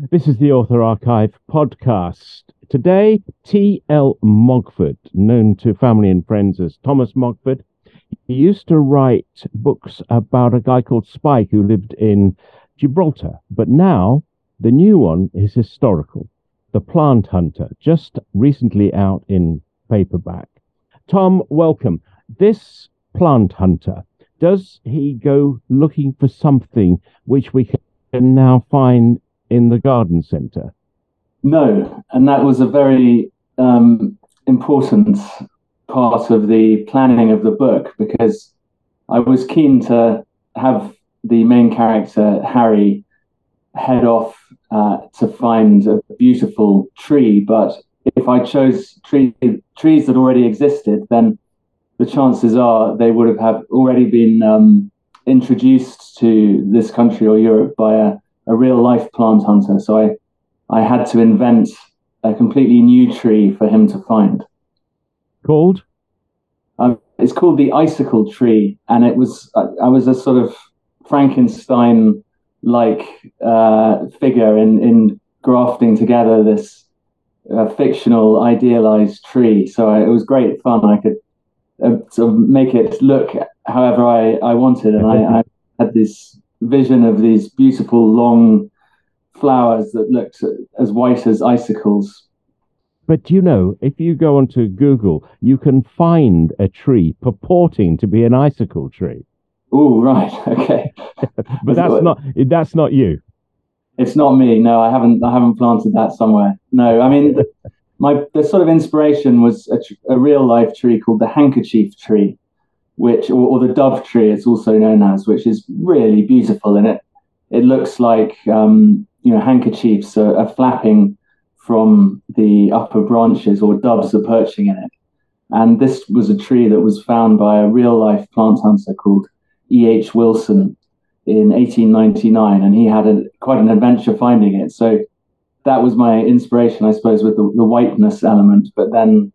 This is the Author Archive podcast. Today, T.L. Mogford, known to family and friends as Thomas Mogford. He used to write books about a guy called Spike who lived in Gibraltar, but now the new one is historical. The Plant Hunter, just recently out in paperback. Tom, welcome. This Plant Hunter, does he go looking for something which we can now find in the garden centre? No, and that was a very um, important part of the planning of the book because I was keen to have the main character, Harry, head off uh, to find a beautiful tree. But if I chose tree, trees that already existed, then the chances are they would have, have already been um, introduced to this country or Europe by a a real life plant hunter. So I, I had to invent a completely new tree for him to find. Called? Um, it's called the icicle tree, and it was I, I was a sort of Frankenstein like uh, figure in in grafting together this uh, fictional idealized tree. So I, it was great fun. I could uh, sort of make it look however I, I wanted, and I, I had this vision of these beautiful long flowers that looked as white as icicles. But do you know, if you go onto Google, you can find a tree purporting to be an icicle tree. Oh, right, okay. but that's not that's not you. It's not me. No, I haven't. I haven't planted that somewhere. No, I mean, my the sort of inspiration was a, a real life tree called the handkerchief tree, which or, or, the dove tree it's also known as, which is really beautiful, and it it looks like um, you know handkerchiefs are, are, flapping from the upper branches, or doves are perching in it. And this was a tree that was found by a real life plant hunter called E. H. Wilson in 1899, and he had a, quite an adventure finding it. So that was my inspiration, I suppose, with the, the whiteness element. But then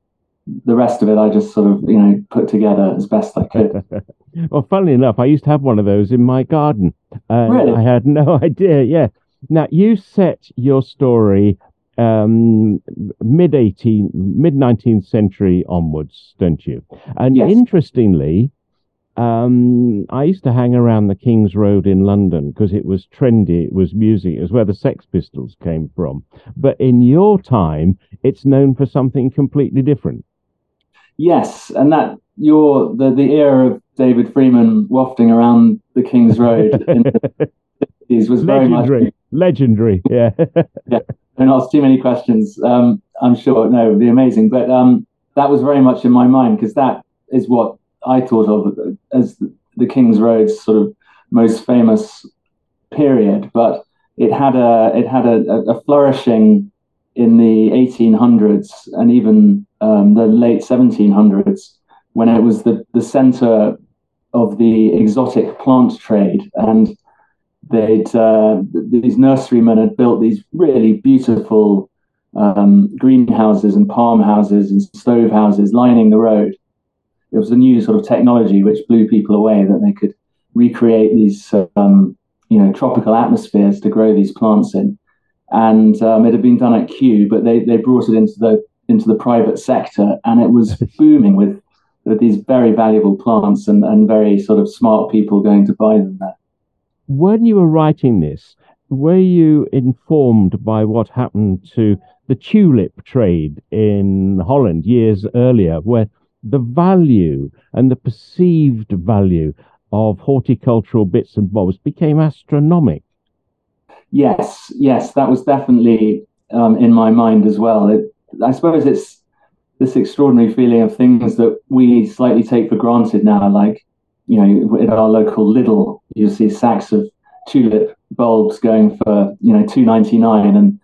the rest of it I just sort of you know put together as best I could. well, funnily enough, I used to have one of those in my garden. really? I had no idea. Yeah. Now you set your story um, mid 18, mid 19th century onwards, don't you? And yes. interestingly, um, I used to hang around the King's Road in London because it was trendy, it was music, it was where the Sex Pistols came from. But in your time, it's known for something completely different. Yes, and that you're the the era of David Freeman wafting around the King's Road in the 60s was very legendary. much legendary. Yeah, yeah. Don't ask too many questions. Um, I'm sure no, it would be amazing. But um, that was very much in my mind because that is what I thought of as the King's Road's sort of most famous period. But it had a it had a, a flourishing in the 1800s and even um, the late 1700s when it was the, the center of the exotic plant trade. And they'd, uh, these nurserymen had built these really beautiful um, greenhouses and palm houses and stove houses lining the road. It was a new sort of technology which blew people away that they could recreate these, um, you know, tropical atmospheres to grow these plants in and um, it had been done at Kew, but they, they brought it into the into the private sector, and it was booming with with these very valuable plants and, and very sort of smart people going to buy them there. When you were writing this, were you informed by what happened to the tulip trade in Holland years earlier, where the value and the perceived value of horticultural bits and bobs became astronomical? Yes, yes, that was definitely um, in my mind as well. It, I suppose it's this extraordinary feeling of things that we slightly take for granted now, like you know, in our local Lidl, you see sacks of tulip bulbs going for you know two ninety nine, and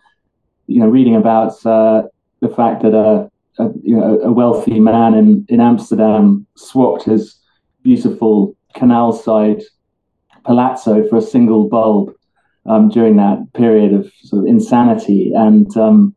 you know, reading about uh, the fact that a, a, you know a wealthy man in in Amsterdam swapped his beautiful canal side palazzo for a single bulb um, during that period of sort of insanity. And um,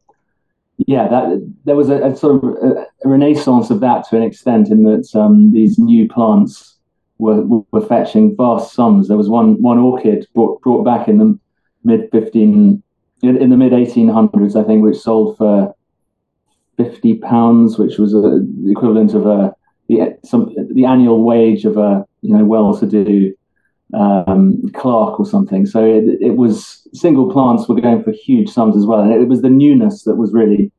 yeah, that there was a, a sort of a, renaissance of that to an extent, in that um, these new plants were, were fetching vast sums. There was one one orchid brought, brought back in the mid 15 in, the mid 1800s, I think, which sold for fifty pounds, which was a, the equivalent of a the some the annual wage of a you know well-to-do um, clerk or something. So it, it was single plants were going for huge sums as well, and it was the newness that was really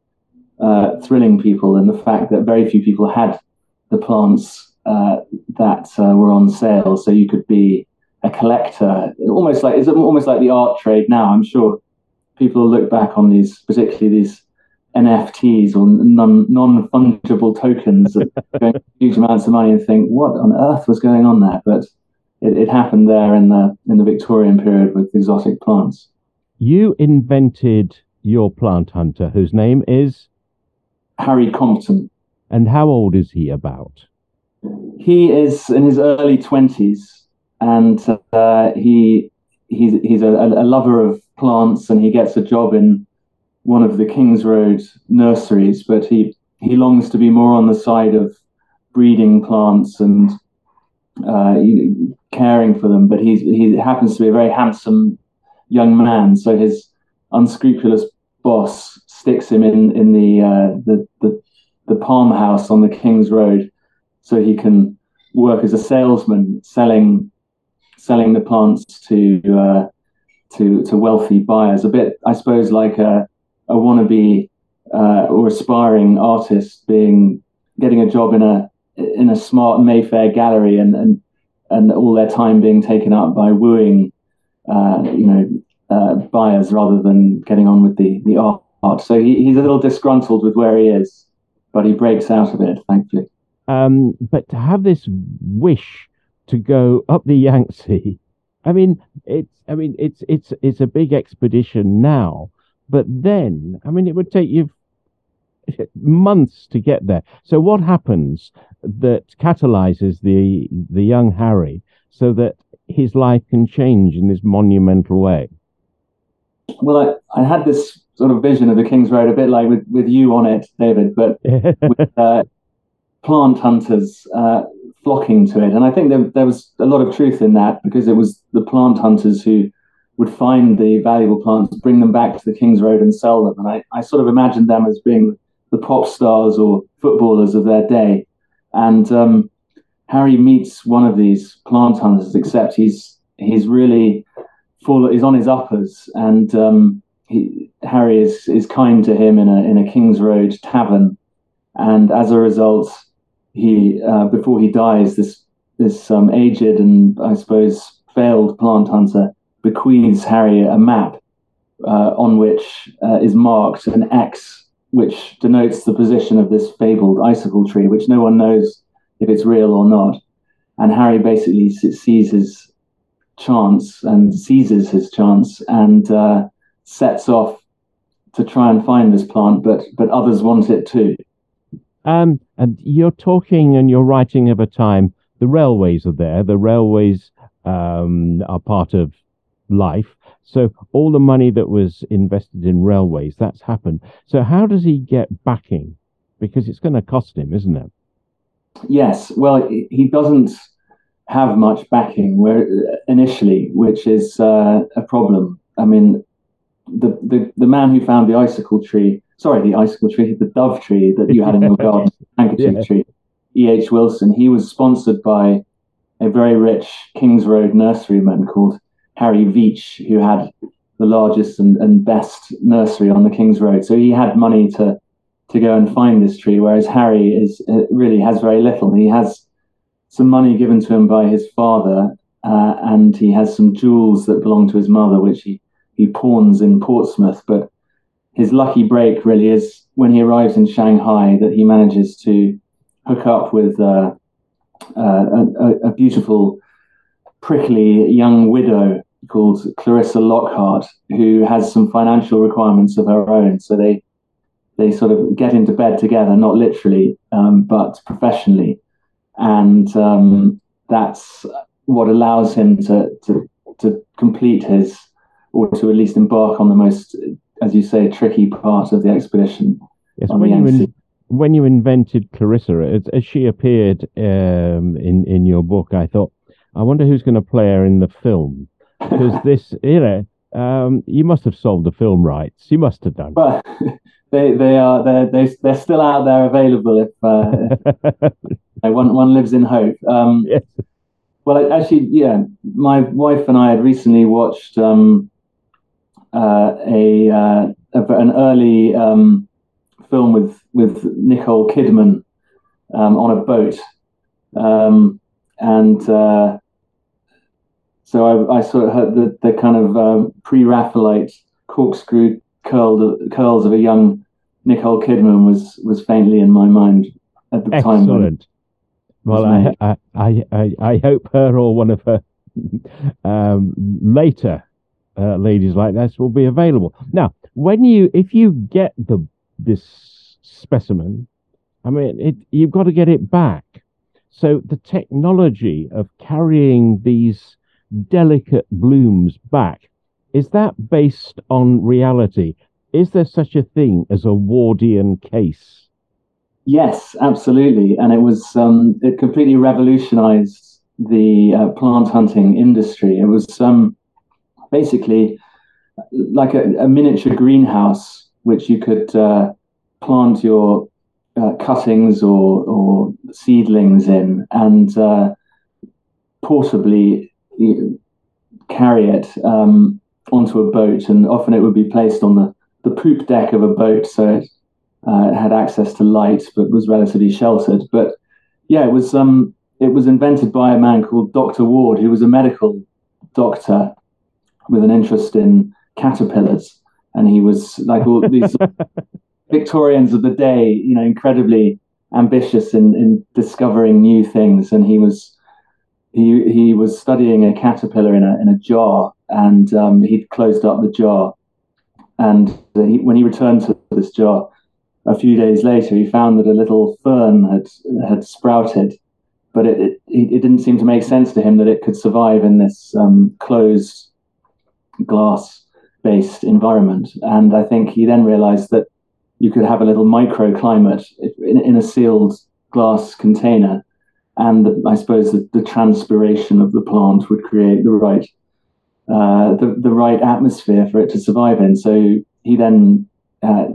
uh, thrilling people, and the fact that very few people had the plants uh, that uh, were on sale. So you could be a collector, almost like it's almost like the art trade now. I'm sure people look back on these, particularly these NFTs or non non fungible tokens going huge amounts of money and think, what on earth was going on there? But it, it happened there in the in the Victorian period with exotic plants. You invented your plant hunter, whose name is Harry Compton. And how old is he about? He is in his early twenties, and uh, he he's he's a, a lover of plants, and he gets a job in one of the Kings Road nurseries, but he, he longs to be more on the side of breeding plants and uh, caring for them. But he's, he happens to be a very handsome young man, so his unscrupulous boss sticks him in in the uh, the, the the palm house on the King's Road, so he can work as a salesman selling selling the plants to uh, to to wealthy buyers. A bit, I suppose, like a a wannabe uh, or aspiring artist being getting a job in a in a smart Mayfair gallery and and and all their time being taken up by wooing, uh, you know, uh, buyers rather than getting on with the the art. So he, he's a little disgruntled with where he is, but he breaks out of it, thankfully. Um, but to have this wish to go up the Yangtze, I mean, it's I mean it's it's it's a big expedition now but then, I mean, it would take you months to get there. So what happens that catalyzes the the young Harry so that his life can change in this monumental way? Well, I, I had this sort of vision of the King's Road, a bit like with, with you on it, David, but with uh, plant hunters uh, flocking to it. And I think there, there was a lot of truth in that because it was the plant hunters who would find the valuable plants, bring them back to the King's Road and sell them. And I, I sort of imagined them as being the pop stars or footballers of their day. And um, Harry meets one of these plant hunters, except he's he's really full. He's on his uppers, and um, he, Harry is is kind to him in a in a King's Road tavern. And as a result, he uh, before he dies, this this um, aged and I suppose failed plant hunter bequeaths Harry a map uh, on which uh, is marked an X, which denotes the position of this fabled icicle tree, which no one knows if it's real or not. And Harry basically sees his chance and seizes his chance and uh, sets off to try and find this plant, but but others want it too. Um, and you're talking and you're writing of a time the railways are there. The railways um, are part of life. So all the money that was invested in railways, that's happened. So how does he get backing? Because it's going to cost him, isn't it? Yes. Well, he doesn't have much backing where initially, which is uh, a problem. I mean, the, the the man who found the icicle tree, sorry, the icicle tree, the dove tree that you had in your garden, handkerchief yeah. tree, E. H. Wilson. He was sponsored by a very rich Kings Road nurseryman called Harry Veitch, who had the largest and, and best nursery on the King's Road. So he had money to to go and find this tree, whereas Harry is uh, really has very little. He has some money given to him by his father, uh, and he has some jewels that belong to his mother, which he he pawns in Portsmouth. But his lucky break really is when he arrives in Shanghai that he manages to hook up with uh, uh, a, a, beautiful, prickly young widow called Clarissa Lockhart, who has some financial requirements of her own. So they they sort of get into bed together, not literally, um, but professionally, and um, that's what allows him to, to to complete his, or to at least embark on the most, as you say, tricky part of the expedition. Yes, when you, in, when you invented Clarissa, as, as she appeared um, in in your book, I thought, I wonder who's going to play her in the film because this, you know, Um, you must have sold the film rights. You must have done. But they they are they're they, they're still out there available if, uh, if one one lives in hope. Um, yes. Well, actually, yeah, my wife and I had recently watched um, uh, a, uh, an early um, film with with Nicole Kidman um, on a boat, um, and uh, so I, I, sort of heard the, the kind of um, pre-Raphaelite corkscrew curled curls of a young Nicole Kidman was was faintly in my mind at the Excellent. time. Excellent. Well, I, I, I, I hope her or one of her um, later uh, ladies like this will be available. Now, when you, if you get the this specimen, I mean, it, you've got to get it back. So the technology of carrying these delicate blooms back is that based on reality? Is there such a thing as a Wardian case? Yes, absolutely, and it was um, it completely revolutionized the uh, plant hunting industry. It was um, basically like a, a, miniature greenhouse which you could uh, plant your uh, cuttings or, or, seedlings in and uh, portably carry it um, onto a boat. And often it would be placed on the, the poop deck of a boat, so it, uh, it had access to light but was relatively sheltered. But yeah, it was um, it was invented by a man called Dr. Ward, who was a medical doctor with an interest in caterpillars, and he was like all these Victorians of the day, you know, incredibly ambitious in, in discovering new things, and he was he he was studying a caterpillar in a in a jar, and um, he'd closed up the jar, and he, when he returned to this jar a few days later, he found that a little fern had had sprouted, but it it, it didn't seem to make sense to him that it could survive in this um, closed glass based environment. And I think he then realized that you could have a little microclimate in, in a sealed glass container. And the, I suppose the, the, transpiration of the plant would create the right uh, the, the right atmosphere for it to survive in. So he then uh,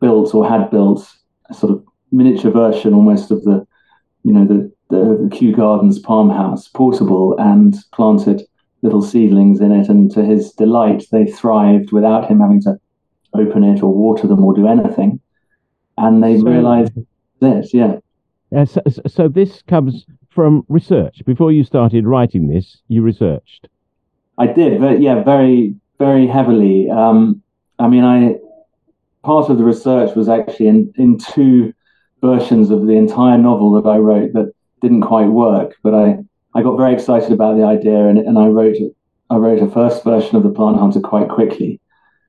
built or had built a sort of miniature version almost of the, you know, the, the, the Kew Gardens palm house, portable, and planted little seedlings in it, and to his delight, they thrived without him having to open it or water them or do anything. And they so, realized this, yeah. Uh, so, so, this comes from research. Before you started writing this, you researched. I did, but yeah, very, very heavily. Um, I mean, I part of the research was actually in, in two versions of the entire novel that I wrote that didn't quite work, but I I got very excited about the idea, and, and I wrote I wrote a first version of the Plant Hunter quite quickly.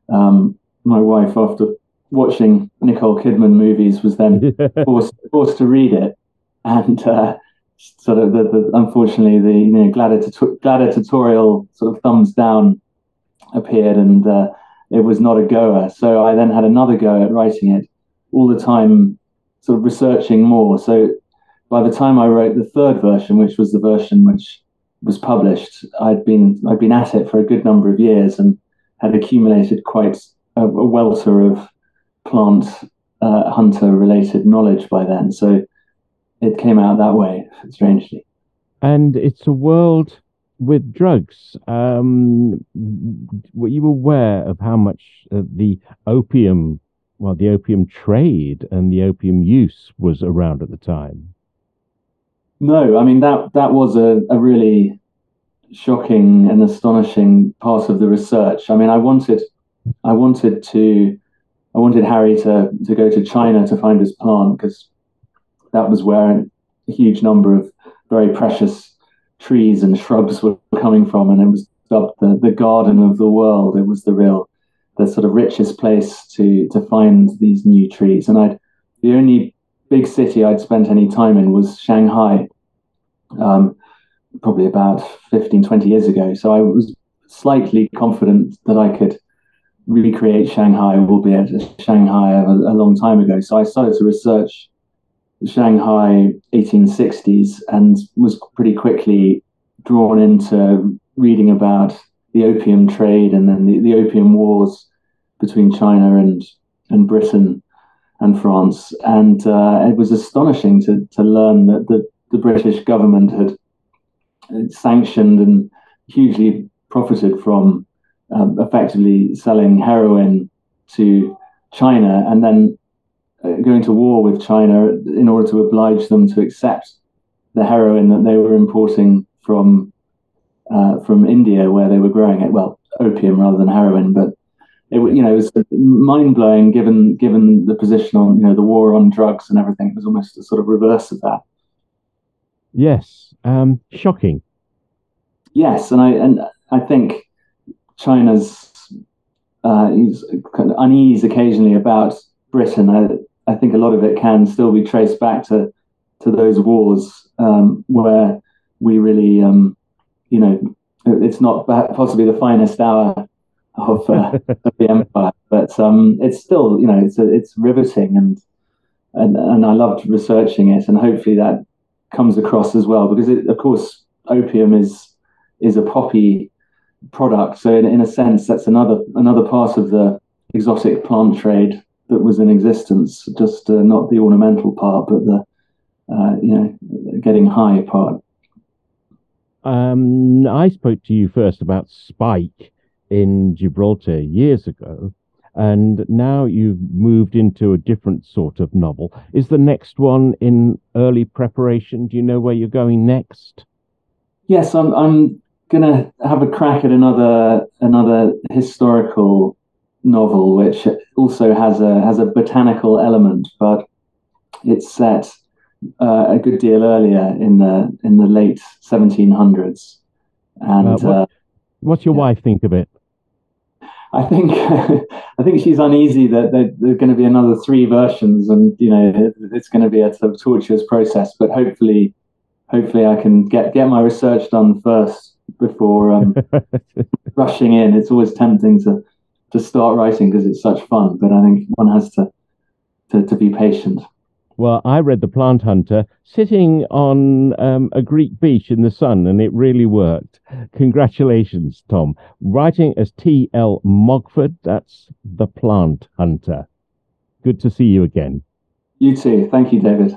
Um, my wife, after watching Nicole Kidman movies, was then forced forced to read it, and uh, sort of the, the, unfortunately the you know gladiator, gladiatorial sort of thumbs down appeared, and uh, it was not a goer. So I then had another go at writing it, all the time sort of researching more. So by the time I wrote the third version, which was the version which was published, I'd been I'd been at it for a good number of years and had accumulated quite a, a welter of plant uh, hunter related knowledge by then. So it came out that way, strangely. And it's a world with drugs. Um, were you aware of how much uh, the opium, well, the opium trade and the opium use was around at the time? No, I mean that that was a, a really shocking and astonishing part of the research. I mean, I wanted I wanted to I wanted Harry to to go to China to find his plant because that was where a huge number of very precious trees and shrubs were coming from, and it was dubbed the, the garden of the world. It was the real the sort of richest place to to find these new trees. And I'd the only big city I'd spent any time in was Shanghai, um, probably about 15, 20 years ago. So I was slightly confident that I could recreate Shanghai, albeit Shanghai a, a long time ago. So I started to research Shanghai 1860s and was pretty quickly drawn into reading about the opium trade and then the, the opium wars between China and and Britain and France. And uh, it was astonishing to to learn that the, the British government had sanctioned and hugely profited from um, effectively selling heroin to China and then uh, going to war with China in order to oblige them to accept the heroin that they were importing from uh, from India, where they were growing it. Well, opium rather than heroin, but it you know it was mind blowing given given the position on you know the war on drugs and everything. It was almost a sort of reverse of that. Yes, um, shocking. Yes, and I and I think China's uh, kind of unease occasionally about Britain. I, I think a lot of it can still be traced back to to those wars um, where we really, um, you know, it's not possibly the finest hour of, uh, of the empire, but um, it's still, you know, it's it's riveting and and and I loved researching it, and hopefully that comes across as well because, it, of course, opium is is a poppy product. So in, in a sense, that's another another part of the exotic plant trade that was in existence, just uh, not the ornamental part, but the uh, you know getting high part. Um, I spoke to you first about Spike in Gibraltar years ago, and now you've moved into a different sort of novel. Is the next one in early preparation? Do you know where you're going next? Yes, I'm. I'm gonna have a crack at another another historical novel, which also has a has a botanical element, but it's set uh, a good deal earlier in the in the late 1700s. And uh, what, uh, what's your yeah. wife think of it? I think I think she's uneasy that, there's going to be another three versions, and you know it, it's going to be a sort of tortuous process. But hopefully, hopefully I can get get my research done first before um, rushing in. It's always tempting to to start writing because it's such fun, but I think one has to to, to be patient. Well, I read The Plant Hunter sitting on um, a Greek beach in the sun, and it really worked. Congratulations, Tom. Writing as T.L. Mogford, that's The Plant Hunter. Good to see you again. You too. Thank you, David.